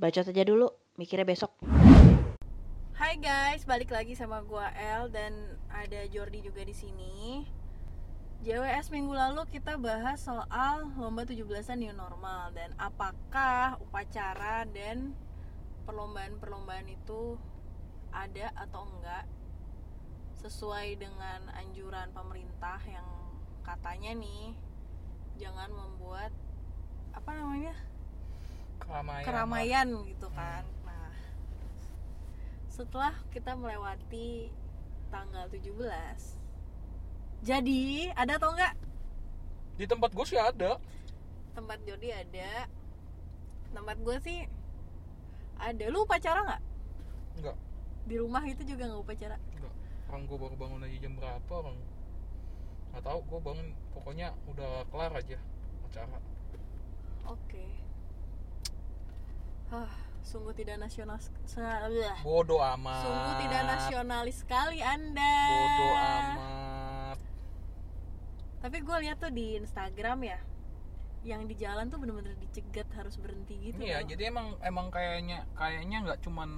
Bacot aja dulu, mikirnya besok. Hai guys, balik lagi sama gua El dan ada Jordi juga di sini. JWS minggu lalu kita bahas soal lomba 17-an new normal dan apakah upacara dan perlombaan-perlombaan itu ada atau enggak sesuai dengan anjuran pemerintah yang katanya nih jangan membuat apa namanya keramaian keramaian gitu kan. Nah, setelah kita melewati tanggal 17 jadi ada atau enggak? Di tempat gue sih ada. Tempat Jordi ada. Tempat gue sih ada. Lu upacara nggak enggak. Di rumah itu juga nggak upacara? Enggak. Orang gue baru bangun aja jam berapa orang nggak tahu gue bangun pokoknya udah kelar aja acara. Oke ah sungguh tidak nasional sekali bodoh amat. Sungguh tidak nasionalis sekali anda. Bodoh amat. Tapi gue lihat tuh di Instagram ya yang di jalan tuh bener-bener dicegat harus berhenti gitu iya loh. jadi emang emang kayaknya kayaknya nggak cuman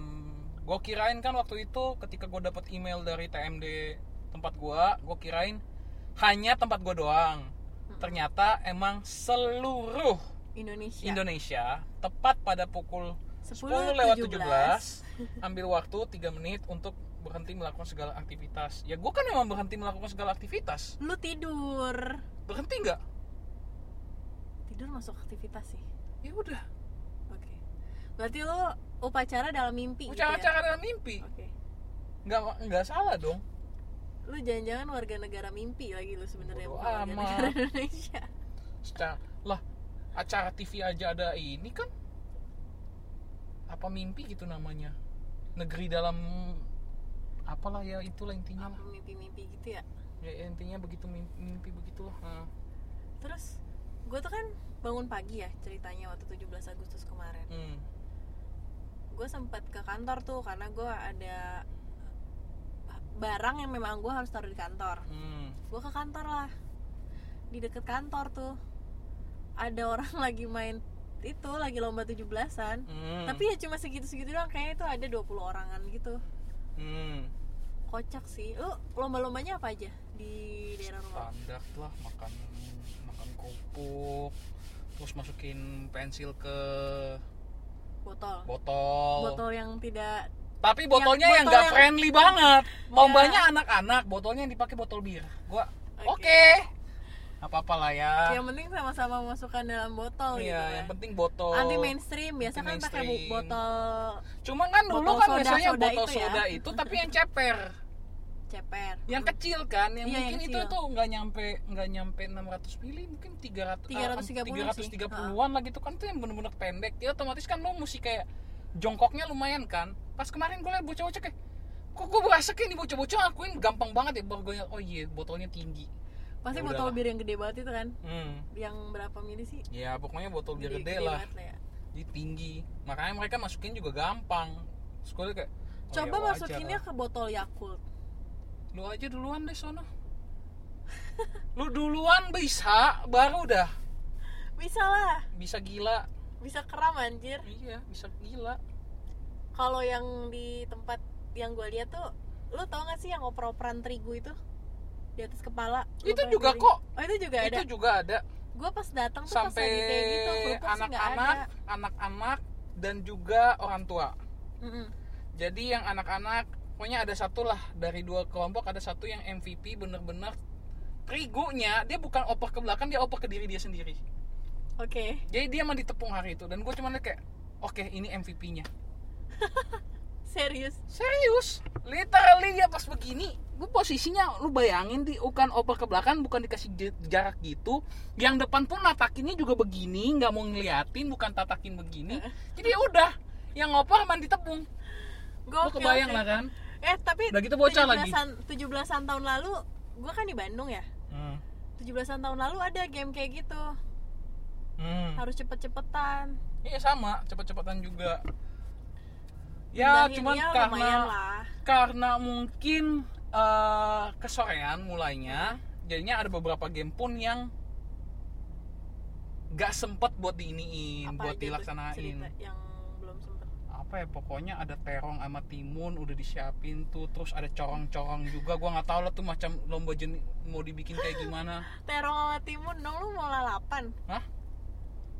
gue kirain kan waktu itu ketika gue dapat email dari TMD tempat gue gue kirain hanya tempat gue doang. Ternyata emang seluruh Indonesia. Indonesia tepat pada pukul 10, 10 lewat 17 ambil waktu 3 menit untuk berhenti melakukan segala aktivitas. Ya gue kan emang berhenti melakukan segala aktivitas. Lu tidur. Berhenti nggak? Tidur masuk aktivitas sih. Ya udah. Oke. Berarti lu upacara dalam mimpi gitu ya? dalam mimpi? Oke. Nggak nggak salah dong. Lu jangan-jangan warga negara mimpi lagi lu sebenarnya bukan warga negara Indonesia. Secara lah acara TV aja ada ini kan? Apa mimpi gitu namanya? Negeri dalam apalah ya itulah intinya lah. Apa mimpi-mimpi gitu ya? Ya intinya begitu mimpi, mimpi begitulah Nah, terus gue tuh kan bangun pagi ya ceritanya waktu 17 Agustus kemarin. Hmm. gue sempat ke kantor tuh karena gue ada barang yang memang gue harus taruh di kantor. Hmm. gue ke kantor lah. Di deket kantor tuh ada orang lagi main itu lagi lomba 17-an Hmm. tapi ya cuma segitu-segitu doang kayaknya itu ada 20 orangan gitu. Hmm. kocak sih. Lu lomba-lombanya apa aja di daerah rumah? Standar lah makan makan kerupuk terus masukin pensil ke botol. botol, botol yang tidak tapi botolnya Yang yang botol nggak yang- friendly banget. Ya. lombanya anak-anak botolnya yang dipakai botol bir. Gua oke. Oke. apa apa lah ya. Yang penting sama-sama masukkan dalam botol gitu iya kan. yang penting botol. Anti mainstream biasa kan pakai botol cuma kan dulu kan soda- biasanya soda botol itu ya. soda itu tapi yang ceper. Ceper. Yang kecil kan yang Iya, yang mungkin itu kecil. tuh nggak nyampe nggak nyampe 600 mili mungkin 300 330 sih. 330-an lah gitu kan tuh yang bener-bener pendek. Ya otomatis kan lo mesti kayak jongkoknya lumayan kan. Pas kemarin gue liat bocah-bocah kayak kok gue berasa kayak nih? Bocah-bocah ngakuin gampang banget ya baru gue oh iya botolnya tinggi pasti Ya botol bir yang gede banget itu kan? Hmm. Yang berapa mili sih? Ya pokoknya botol biar gede, lah. banget lah ya. jadi tinggi. Makanya mereka masukin juga gampang. Sekolah kayak oh coba ya masukinnya lah. ke botol Yakult. Lu aja duluan deh sono. Lu duluan bisa baru dah bisa lah. Bisa gila. Bisa keram anjir. Iya bisa gila. Kalau yang di tempat yang gue lihat tuh lu tau gak sih yang oper-operan terigu itu di atas kepala itu juga kok. Oh itu juga ada? itu juga ada. Gue pas datang tuh sampai pas kayak gitu anak-anak anak-anak dan juga orang tua. Mm-mm. jadi yang anak-anak pokoknya ada satu lah dari dua kelompok ada satu yang MVP bener-bener terigunya dia bukan oper ke belakang dia oper ke diri dia sendiri. Oke. Jadi dia mah ditepung hari itu dan gue cuma kayak oke ini MVP-nya serius? Serius? Literally dia pas begini gue posisinya lu bayangin di bukan oper ke belakang bukan dikasih jarak gitu. Yang depan pun natakinnya juga begini nggak mau ngeliatin bukan tatakin begini. Jadi ya udah yang oper mandi tepung lu Gokil kebayang lah kan? Eh tapi Udah gitu bocah lagi. 17-an 17-an tahun lalu gue kan di Bandung ya. Hmm. 17-an tahun lalu ada game kayak gitu. Hmm. harus cepet-cepetan. Iya sama. Cepet-cepetan juga. Ya cuman karena lah. karena mungkin eh, kesorean mulainya jadinya ada beberapa game pun yang gak sempet buat diiniin Apa buat dilaksanain. yang belum sempet? Apa ya pokoknya ada terong sama timun udah disiapin tuh terus ada corong-corong juga gua nggak tahu lah tuh macam lomba jenis mau dibikin kayak gimana. Terong sama timun dong lu mau lalapan?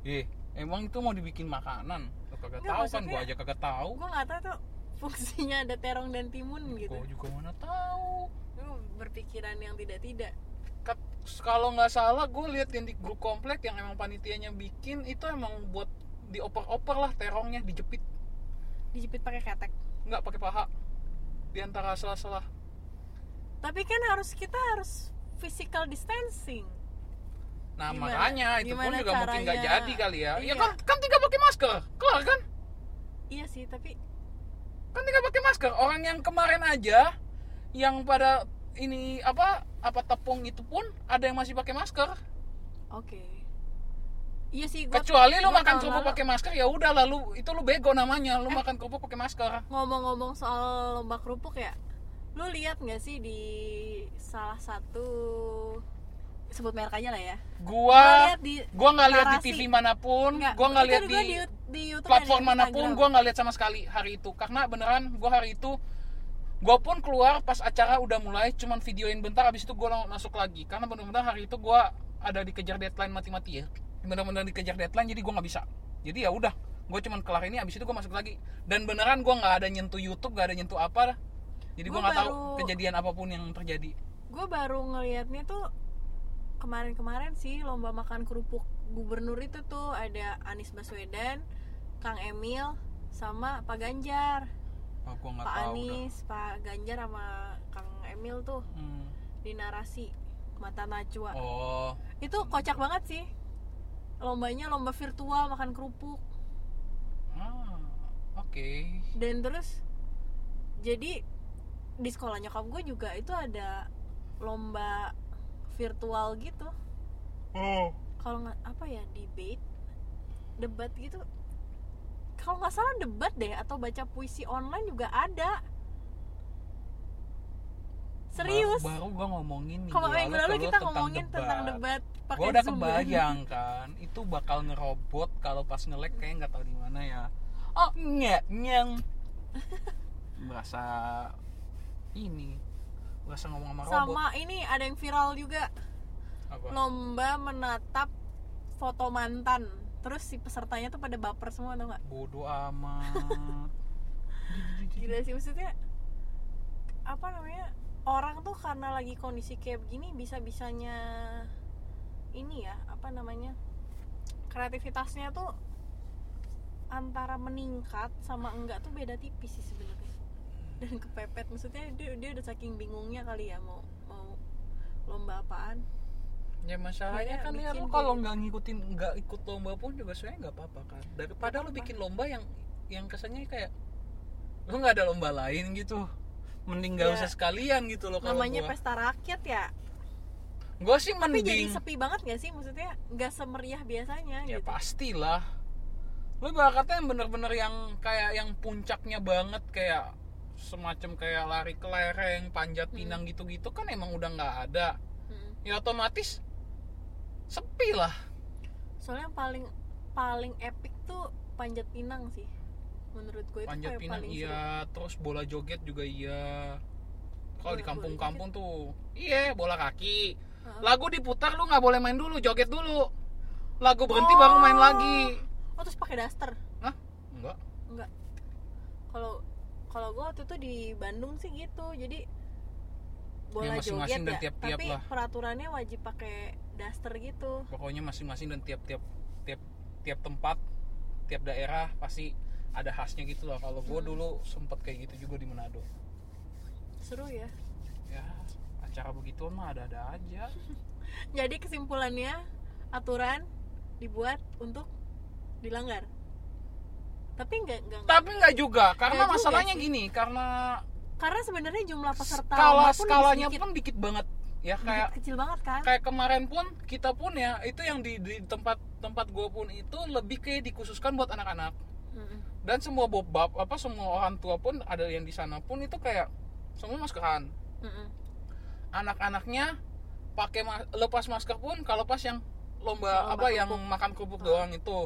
Eh emang itu mau dibikin makanan? Lu kagak tahu kan gua aja kagak tahu. gue nggak tahu tuh fungsinya ada terong dan timun gitu. gua juga mana tahu. Lu berpikiran yang tidak tidak. Kalau nggak salah gue lihat yang di grup komplek yang emang panitianya bikin itu emang buat dioper-oper lah terongnya dijepit. Dijepit pakai ketek. Nggak pakai paha. Di antara sela-sela. Tapi kan harus kita harus physical distancing. Nah Gimana? makanya itu pun Gimana juga mungkin nggak jadi kali ya. Iya. ya kan kan tinggal pakai masker. Kelar kan? Iya sih tapi kan tinggal pakai masker. Orang yang kemarin aja yang pada ini apa apa tepung itu pun ada yang masih pakai masker. Oke. Iya sih gua kecuali lu gua makan kerupuk pakai masker ya udah lalu itu lu bego namanya. Lu makan kerupuk pakai masker. Ngomong-ngomong soal lomba kerupuk ya lu lihat nggak sih di salah satu sebut merek aja lah ya. Gua gua nggak lihat di. TV mana pun Nggak, gua nggak lihat di, di, di YouTube platform di mana pun gua nggak lihat sama sekali hari itu. Karena beneran gua hari itu gua pun keluar pas acara udah mulai cuman videoin bentar habis itu gua langsung masuk lagi. Karena bener-bener hari itu gua ada dikejar deadline mati-mati ya. Bener-bener dikejar deadline jadi gua nggak bisa. Jadi ya udah gua cuman kelar ini habis itu gua masuk lagi. Dan beneran gua nggak ada nyentuh YouTube nggak ada nyentuh apa. Jadi gua nggak tahu kejadian apa pun yang terjadi. Gue baru ngelihatnya tuh kemarin-kemarin sih lomba makan kerupuk gubernur itu tuh ada Anies Baswedan, Kang Emil, sama Pak Ganjar. oh, nggak Pak tahu dah. Anies, Pak Ganjar sama Kang Emil tuh Hmm. di narasi mata najwa. oh Itu kocak banget sih. Lombanya lomba virtual makan kerupuk ah, oke dan terus jadi di sekolah nyokap gue juga itu ada lomba virtual gitu. oh. Kalau nggak apa ya debate debat gitu. Kalau nggak salah debat deh atau baca puisi online juga ada. Serius? Baru, baru gua ngomongin nih kalau gua minggu lalu kita tentang ngomongin tentang debat pakai Gua udah kebayang kan itu bakal ngerobot kalau pas ngelek kayak nggak tahu di mana ya. Oh. Nyet nyeng. Berasa ini berasa ngomong sama robot. Sama ini ada yang viral juga. Apa? Lomba menatap foto mantan. Terus si pesertanya tuh pada baper semua tau nggak? Bodoh amat. Gila sih maksudnya apa namanya? Orang tuh karena lagi kondisi kayak begini bisa bisanya ini ya apa namanya? Kreativitasnya tuh antara meningkat sama enggak tuh beda tipis sih sebenarnya dan kepepet. Maksudnya dia, dia udah saking bingungnya kali ya mau mau lomba apaan. Ya masalahnya kan ya lu kalau nggak ngikutin nggak ikut lomba pun juga sebenarnya nggak apa-apa kan. Daripada lu apa-apa. bikin lomba yang yang kesannya kayak lu nggak ada lomba lain gitu. Mending nggak Ya. usah sekalian gitu loh kalau namanya gua. pesta rakyat ya. Gue sih tapi jadi sepi banget gak sih? Maksudnya nggak semeriah biasanya ya gitu. pastilah. Lu bakatnya yang bener-bener yang kayak yang puncaknya banget kayak semacam kayak lari ke lereng panjat Hmm. pinang gitu-gitu kan emang udah nggak ada Hmm. ya otomatis sepi lah soalnya yang paling paling epic tuh panjat pinang sih menurut gue itu panjat kayak pinang paling iya terus bola joget juga iya kalau di kampung-kampung tuh iya bola kaki Heeh. lagu diputar lu nggak boleh main dulu joget dulu lagu berhenti Oh. baru main lagi seru. oh terus pakai daster Hah? enggak enggak kalau kalau gue waktu itu di Bandung sih gitu jadi bola Ya, masing-masing joget dan ya. tiap-tiap tapi lah. peraturannya wajib pakai daster gitu. Pokoknya masing-masing dan tiap-tiap tiap tiap tempat tiap daerah pasti ada khasnya gitu lah. Kalau gue Hmm. dulu sempet kayak gitu juga di Manado. Seru ya. Ya acara begitu mah ada-ada aja. Jadi kesimpulannya aturan dibuat untuk dilanggar tapi enggak enggak tapi nggak juga karena Nggak juga masalahnya sih. gini karena karena sebenarnya jumlah peserta skala pun skalanya pun dikit banget ya dikit kayak kecil banget kan kayak kemarin pun kita pun ya itu yang di, di tempat tempat gue pun itu lebih kayak dikhususkan buat anak-anak Mm-mm. dan semua bobab apa semua orang tua pun ada yang di sana pun itu kayak semua maskeran Mm-mm. anak-anaknya pakai ma- lepas masker pun kalau pas yang lomba Lomba apa yang kerupuk. makan kerupuk Hmm. doang itu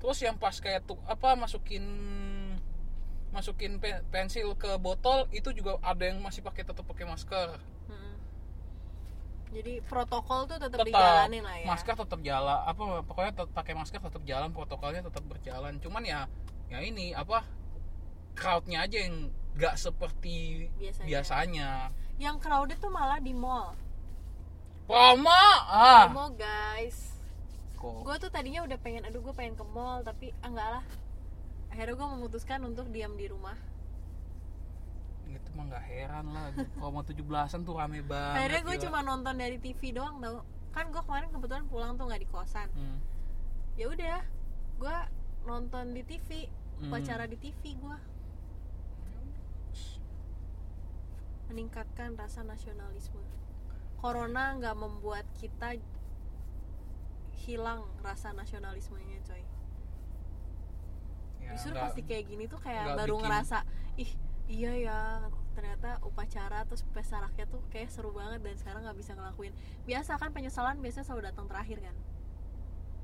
terus yang pas kayak tuh apa masukin masukin pe- pensil ke botol itu juga ada yang masih pakai tetap pakai masker. Jadi protokol tuh tetap tetap dijalanin lah ya? masker tetap jalan apa pokoknya tetap pakai masker tetap jalan protokolnya tetap berjalan. Cuman ya ya ini apa crowdnya aja yang nggak seperti Biasanya. biasanya. Yang crowded tuh malah di mall. Promo? Ah. Mau guys gue tuh tadinya udah pengen aduh gue pengen ke mall tapi ah enggak lah. Akhirnya gue memutuskan untuk diam di rumah. Itu mah nggak heran lah promo 17-an tuh rame banget akhirnya gue cuma nonton dari TV doang tau. Kan gue kemarin kebetulan pulang tuh nggak di kosan. Hmm. ya udah gue nonton di TV Hmm. upacara di TV gue meningkatkan rasa nasionalisme. Corona nggak membuat kita hilang rasa nasionalismenya coy. Ya, justru nggak- pasti kayak gini tuh kayak baru bikin- ngerasa ih iya ya ternyata upacara terus pesta rakyat tuh kayak seru banget dan sekarang nggak bisa ngelakuin. Biasa kan penyesalan biasanya selalu datang terakhir kan?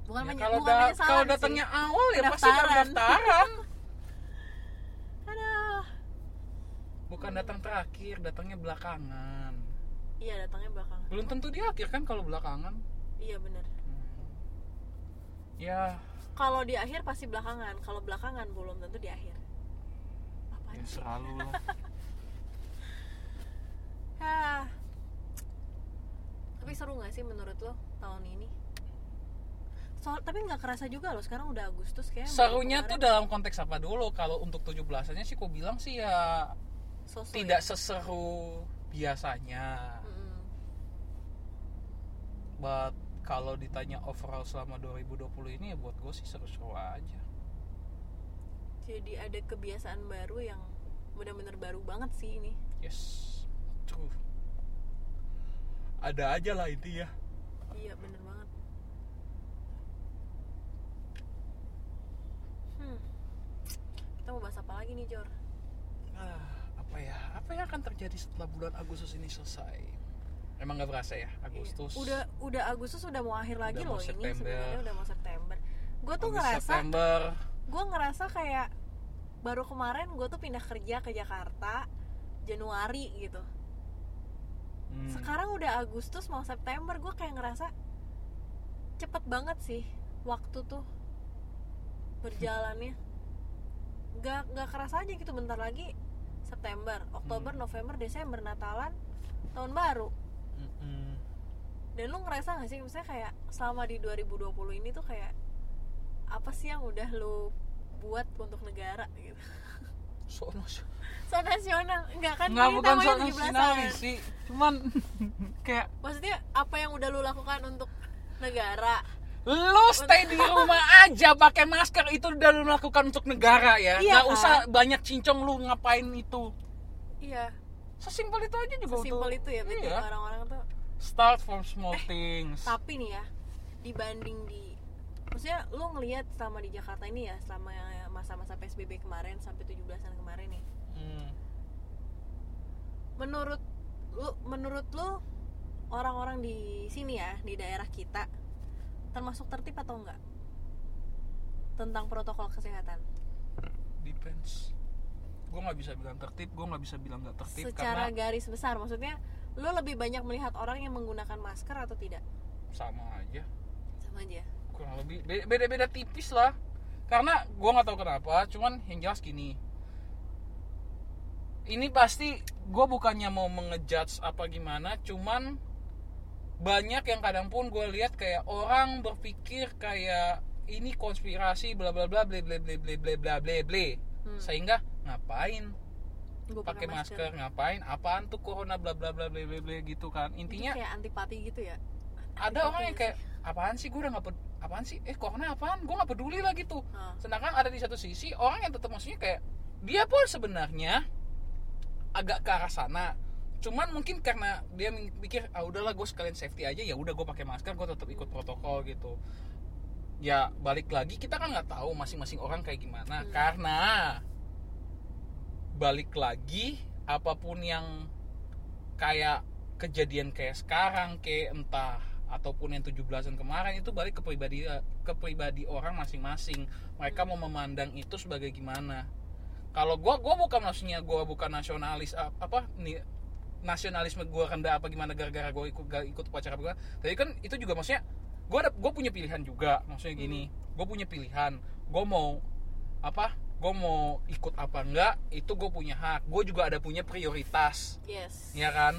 Bukan Ya, penye- kalau bukan da- penyesalan kalau sih. datangnya awal ya pasti Pendaftaran. aduh. Bukan datang terakhir datangnya belakangan. Iya datangnya belakangan. Belum tentu di akhir kan kalau belakangan. Iya bener. Hmm. Ya. Kalau di akhir pasti belakangan. Kalau belakangan belum tentu di akhir. Apa ya sih? selalu lah. Ah. tapi seru nggak sih menurut lo tahun ini? Soal, tapi nggak kerasa juga loh sekarang udah Agustus kayak serunya tuh dalam konteks apa dulu? Kalau untuk 17-annya sih kok bilang sih ya Sosok tidak seseru biasanya. Mm-mm. but kalau ditanya overall selama 2020 ini ya buat gue sih seru-seru aja. Jadi ada kebiasaan baru yang benar-benar baru banget sih ini. Yes true. Ada aja lah itu ya iya bener banget. Hmm. kita mau bahas apa lagi nih Jor? Ah, apa ya? Apa yang akan terjadi setelah bulan Agustus ini selesai emang nggak berasa ya Agustus? Iya. udah udah Agustus udah mau akhir lagi Udah loh mau ini sebenarnya udah mau September. Gue tuh Habis ngerasa September. gue ngerasa kayak baru kemarin gue tuh pindah kerja ke Jakarta Januari gitu. Hmm, sekarang udah Agustus mau September gue kayak ngerasa cepet banget sih waktu tuh berjalannya. Nggak nggak kerasa aja gitu bentar lagi September Oktober Hmm. November Desember Natalan tahun baru mm-mm. dan lu ngerasa gak sih misalnya kayak selama di 2020 ini tuh kayak apa sih yang udah lu buat untuk negara gitu? So, so, so nasional. Enggak kan nggak ini bukan 17-an. nasionalis sih. Cuman kayak maksudnya apa yang udah lu lakukan untuk negara? Lu stay di rumah aja pakai masker itu udah lu lakukan untuk negara ya. Iya nggak kan? usah banyak cincong lu ngapain itu. Iya sesimpel itu aja juga sesimpel itu ya berarti iya. orang-orang tuh start from small things. tapi nih ya dibanding di maksudnya lu ngelihat selama di Jakarta ini ya selama masa-masa PSBB kemarin sampai 17-an kemarin nih. Hmm. menurut lu menurut lu orang-orang di sini ya di daerah kita termasuk tertib atau enggak? Tentang protokol kesehatan. Depends gue nggak bisa bilang tertib gue nggak bisa bilang nggak tertib secara karena garis besar maksudnya lu lebih banyak melihat orang yang menggunakan masker atau tidak? Sama aja. Sama aja. Kurang lebih be- beda-beda tipis lah. Karena gue nggak tahu kenapa cuman yang jelas gini. Ini pasti gue bukannya mau mengejudge apa gimana cuman banyak yang kadang pun gue lihat kayak orang berpikir kayak ini konspirasi bla bla bla bla bla bla bla bla bla bla Hmm. sehingga ngapain? Pakai masker. ngapain? Apaan tuh corona bla bla bla bla bla bla gitu kan? Intinya kayak antipati gitu ya? Ada orang Antipati yang kayak apaan sih? Gue udah nggak apaan sih? Eh corona apaan? Gue nggak peduli lah gitu. Hah. sedangkan ada di satu sisi orang yang tetap maksudnya kayak dia pun sebenarnya agak ke arah sana. Cuman mungkin karena dia mikir ah udahlah gue sekalian safety aja. Ya udah gue pakai masker gue tetap ikut protokol gitu ya balik lagi kita kan nggak tahu masing-masing orang kayak gimana Hmm. karena balik lagi apa pun yang kayak kejadian kayak sekarang kayak entah ataupun yang 17-an kemarin itu balik ke pribadi ke pribadi orang masing-masing mereka Hmm. mau memandang itu sebagai gimana kalau gue gue bukan maksudnya gue bukan nasionalis ap- apa nih nasionalisme gue rendah apa gimana gara-gara gue ikut gak ikut upacara gue tapi kan itu juga maksudnya gue ada gue punya pilihan juga maksudnya gini. Gue punya pilihan. Gue mau apa? Gue mau ikut apa enggak itu gue punya hak. Gue juga ada punya prioritas. Yes. Ya kan?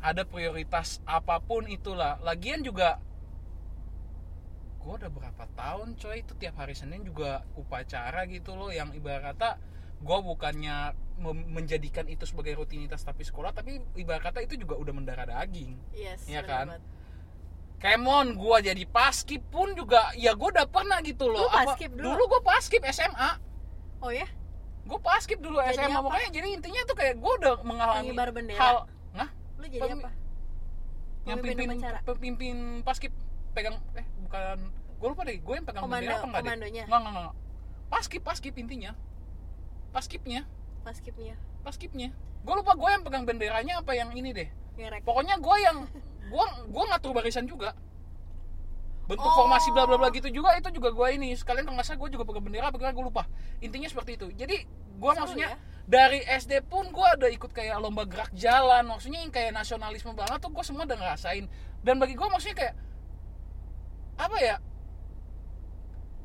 Ada prioritas apa pun itulah. Lagian juga gue udah berapa tahun coy itu tiap hari senin juga upacara gitu loh. Yang ibarat kata gue bukannya menjadikan itu sebagai rutinitas tapi sekolah tapi ibarat kata itu juga udah mendarah daging. Yes Iya bener kan? banget. Kemon gue jadi paskib pun juga ya gue udah pernah gitu loh. Lu paskib dulu? dulu gue paskib SMA oh ya? Gue paskib dulu Jadi SMA apa? makanya jadi intinya tuh kayak gue udah mengalami Pengibar bendera? hal nah lu jadi apa? yang pimpin pemimpin paskib pegang eh bukan. Gue lupa deh gue yang pegang Komando- bendera apa enggak deh? komandonya? enggak enggak enggak paskib paskib intinya. Paskibnya paskibnya paskibnya gue lupa gue yang pegang benderanya apa yang ini deh. Ngerek. Pokoknya gue yang gue gue ngatur barisan juga. Bentuk Oh. formasi bla bla bla gitu juga itu juga gue ini. Sekalian kalau nggak salah gue juga pegang bendera apa gue lupa. Intinya seperti itu. Jadi gue Seru maksudnya ya? dari SD pun gue ada ikut kayak lomba gerak jalan. Maksudnya yang kayak nasionalisme banget tuh gue semua udah ngerasain. Dan bagi gue maksudnya kayak apa ya?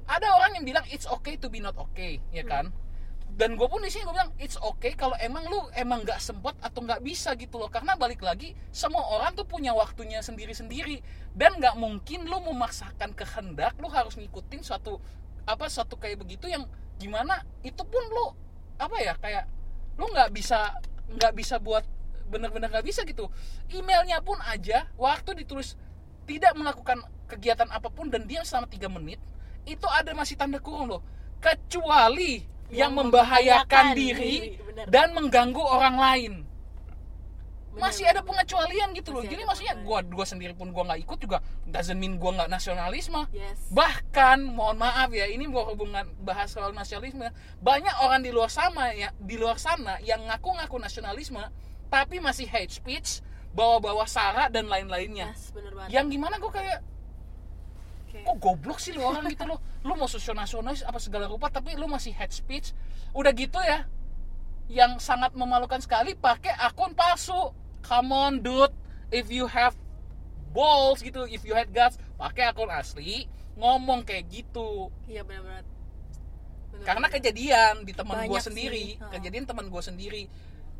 Ada orang yang bilang it's okay to be not okay ya kan dan gue pun di sini gue bilang it's okay kalau emang lu emang nggak sempet atau nggak bisa gitu loh. Karena balik lagi semua orang tuh punya waktunya sendiri-sendiri. Dan nggak mungkin lu memaksakan kehendak lu harus ngikutin suatu apa suatu kayak begitu yang gimana itu pun lu apa ya kayak lu nggak bisa nggak bisa buat bener-bener nggak bisa gitu. Emailnya pun aja waktu ditulis tidak melakukan kegiatan apa pun dan diam selama tiga menit itu ada masih tanda kurung loh. Kecuali yang, membahayakan, diri, bener. dan mengganggu orang lain. Bener, masih bener, ada pengecualian gitu loh. Jadi maksudnya gua pengecualian. gua sendiri pun gua nggak ikut juga doesn't mean gua nggak nasionalisme. Yes. Bahkan mohon maaf ya ini bukan hubungan bahas soal nasionalisme. Banyak orang di luar sana ya di luar sana yang ngaku-ngaku nasionalisme tapi masih hate speech bawa-bawa sara dan lain-lainnya. Yes yang gimana gue kayak Oke. kok goblok sih lu orang gitu lo lu mau nasionalis apa segala rupa tapi lu masih hate speech. Udah gitu ya yang sangat memalukan sekali pakai akun palsu. Come on dude. If you have balls gitu if you had guts pakai akun asli ngomong kayak gitu. Iya Bener karena kejadian di teman gue sih, sendiri. Ha. kejadian teman gue sendiri.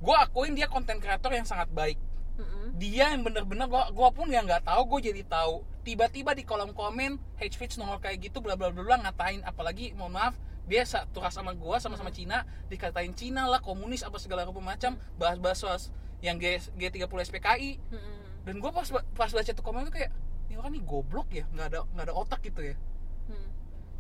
Gue akuin dia konten kreator yang sangat baik Mm-mm. dia yang bener-bener gua, gua pun yang nggak tahu gue jadi tahu. Tiba-tiba di kolom komen hate speech nongol kayak gitu bla bla bla ngatain. Apalagi mohon maaf dia satu ras sama gua sama-sama Cina dikatain Cina lah komunis apa segala rupa macam bahas-bahas soal yang G G30 SPKI Mm-mm. dan gua pas pas baca tuh komen tuh kayak ini orang nih goblok ya nggak ada nggak ada otak gitu ya. Hmm.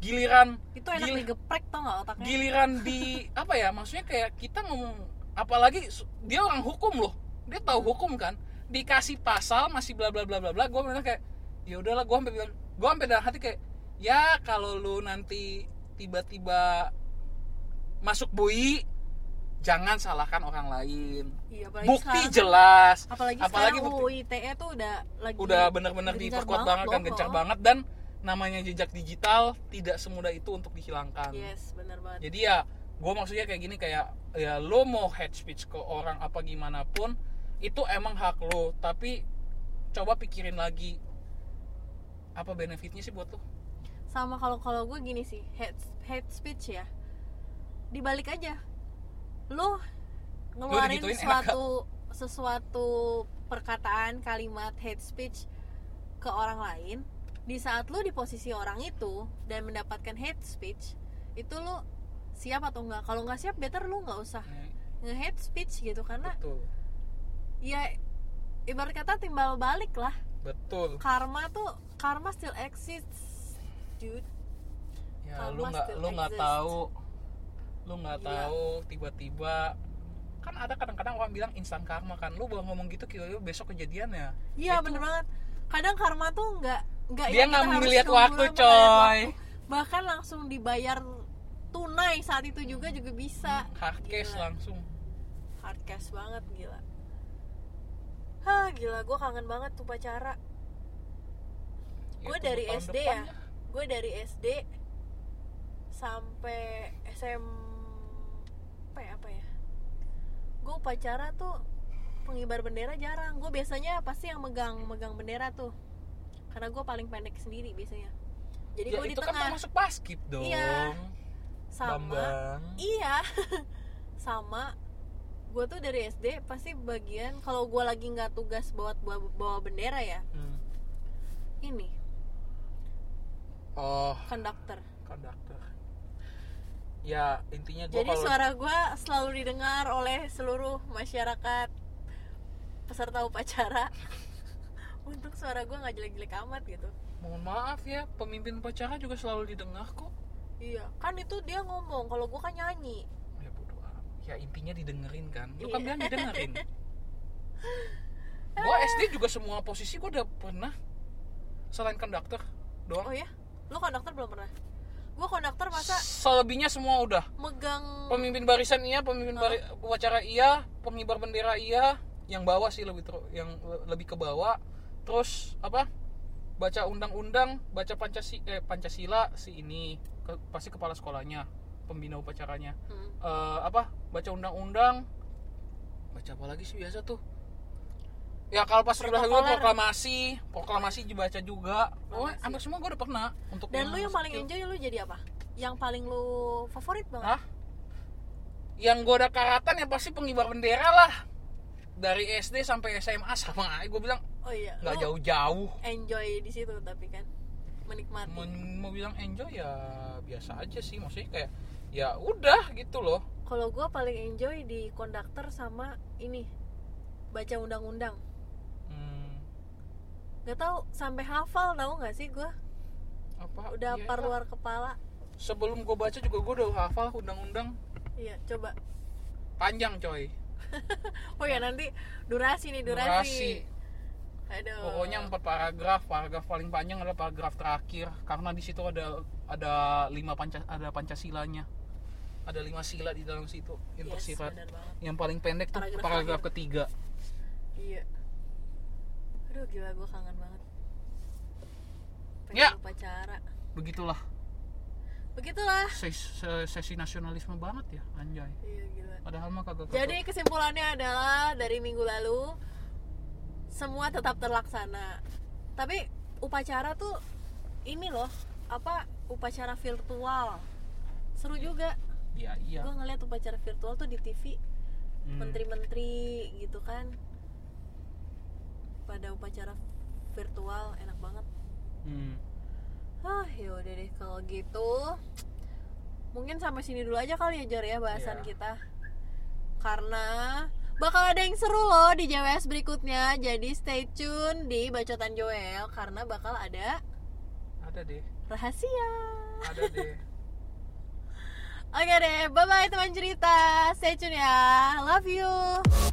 giliran itu enak gili- digeprek tau gak otaknya? giliran di apa ya maksudnya kayak kita ngomong apalagi dia orang hukum loh dia tahu hukum kan? Dikasih pasal masih bla bla bla bla bla gue bener kayak ya udahlah gue sampai bilang gue sampai dalam hati kayak ya kalau lu nanti tiba-tiba masuk bui jangan salahkan orang lain. Iya, apalagi bukti sekarang- jelas. apalagi, apalagi bukti- UU ITE tuh udah lagi udah bener-bener gencar diperkuat banget kan gencar banget dan namanya jejak digital tidak semudah itu untuk dihilangkan. Yes bener banget. Jadi ya gue maksudnya kayak gini kayak ya lo mau hate speech ke orang apa gimana pun itu emang hak lo tapi coba pikirin lagi. Apa benefitnya sih buat lo? Sama kalau kalau gue gini sih hate hate speech ya. Dibalik aja. Lu ngeluarin digituin enak sesuatu perkataan kalimat hate speech ke orang lain di saat lu di posisi orang itu dan mendapatkan hate speech itu lu siap atau enggak kalau nggak siap better lu nggak usah nge hate speech gitu karena betul ya ibarat kata timbal balik lah betul karma tuh karma still exists dude ya Karma lu nggak lu nggak tahu lu nggak Gila. tahu tiba-tiba kan ada kadang-kadang orang bilang instan karma kan lu baru ngomong gitu kira besok kejadian ya Iya bener banget. Kadang karma tuh nggak nggak dia yang nggak melihat waktu coy waktu. Bahkan langsung dibayar tunai saat itu juga juga bisa. hard case Gila. langsung Hard cash banget gila. Hah gila gue kangen banget tuh pacara. Gue Ya, dari SD ya. Gue dari SD sampai SM apa ya apa ya? Gue upacara tuh pengibar bendera jarang. Gue biasanya pasti yang megang megang bendera tuh. Karena gue paling pendek sendiri biasanya. Jadi ya gue di kan tengah. termasuk paskib dong Iya. sama Bambang. Iya. Sama gue tuh dari SD pasti bagian kalau gue lagi nggak tugas bawa, bawa bawa bendera ya Hmm. ini. Oh. Konduktor. Konduktor. Ya intinya gue jadi kalau suara gue selalu didengar oleh seluruh masyarakat peserta upacara. Untuk suara gue nggak jelek-jelek amat gitu. Mohon maaf ya pemimpin upacara juga selalu didengar kok. Iya kan itu dia ngomong kalau gue kan nyanyi. ya. Ya intinya didengerin kan. Lu kan Iya. bilang didengerin. Gue SD juga semua posisi gue udah pernah. Selain konduktor doang. Oh ya lu konduktor belum pernah? Gue konduktor masa selebihnya semua udah. megang pemimpin barisan iya pemimpin bari- upacara iya pengibar bendera iya yang bawah sih lebih ter- yang le- lebih ke bawah. Terus apa? Baca undang-undang baca pancasila eh, pancasila si ini ke- pasti kepala sekolahnya pembina upacaranya. Hmm. Eh, apa? Baca undang-undang. Baca apa lagi sih? Biasa tuh. Ya kalau pas sudah dulu Protokoler. proklamasi. Proklamasi dibaca juga. Oh Proklamasi. hampir semua gue udah pernah untuk dan lu yang paling enjoy lu jadi apa? Yang paling lu favorit banget? Hah? Yang gue ada karatan ya pasti pengibar bendera lah. Dari SD sampai SMA sama aja gue bilang. Oh iya nggak jauh-jauh. enjoy di situ tapi kan? Menikmati. Mau, mau bilang enjoy ya biasa aja sih. Maksudnya kayak ya udah gitu loh. kalau gue paling enjoy di konduktor sama ini baca undang-undang. Hmm, nggak tahu sampai hafal tahu nggak sih gue apa? udah iya, luar kepala. Sebelum gue baca juga gue udah hafal undang-undang. Iya coba. Panjang coy. oh ya nanti durasi nih durasi, Durasi. aduh. Pokoknya empat paragraf, paragraf paling panjang adalah paragraf terakhir. Karena di situ ada ada lima panca ada pancasilanya. Ada lima sila di dalam situ yang yes, banget. yang paling pendek tuh Paragraf paragraf, ketiga. Iya. Aduh gila gue kangen banget. Pengen Ya. upacara. Begitulah. Begitulah. Ses- se- sesi nasionalisme banget ya anjay. Iya gila. Padahal mah kagak Jadi kesimpulannya adalah dari minggu lalu semua tetap terlaksana. Tapi upacara tuh ini loh, apa upacara virtual. Seru juga. Ya iya Gue ngeliat upacara virtual tuh di TV, Hmm. menteri-menteri gitu kan. Pada upacara virtual enak banget. Hmm. Ah, yaudah deh kalau gitu. Mungkin sampai sini dulu aja kali ya Jor ya bahasan Iya. kita. Karena bakal ada yang seru loh di JWS berikutnya. Jadi stay tune di Bacotan Joel karena bakal ada ada deh rahasia. ada deh Oke deh, bye bye teman cerita. Stay tune ya. Love you.